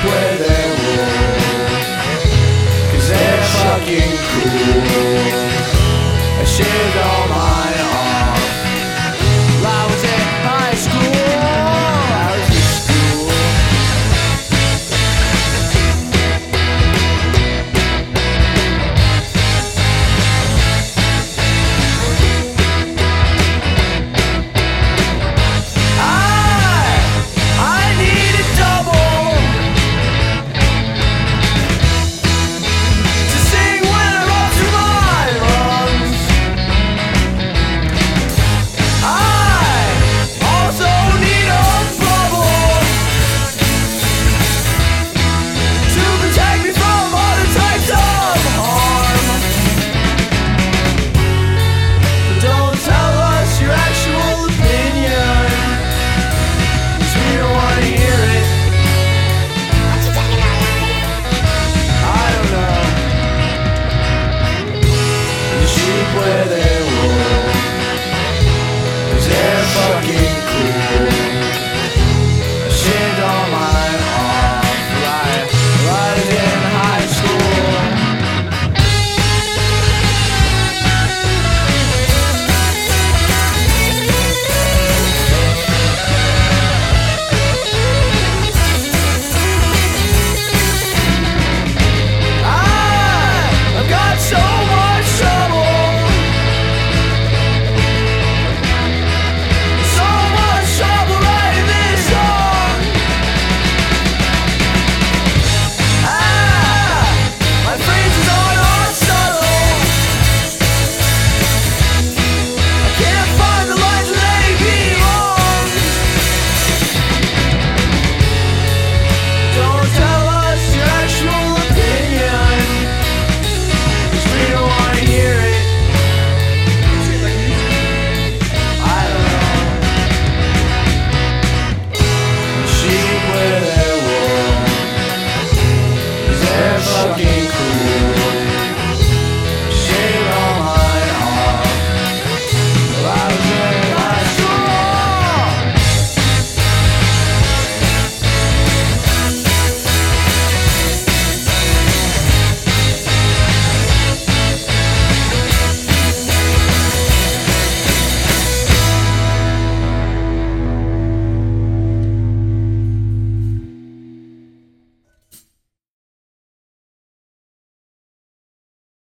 up where they're Cause they're fucking cool. I shaved all my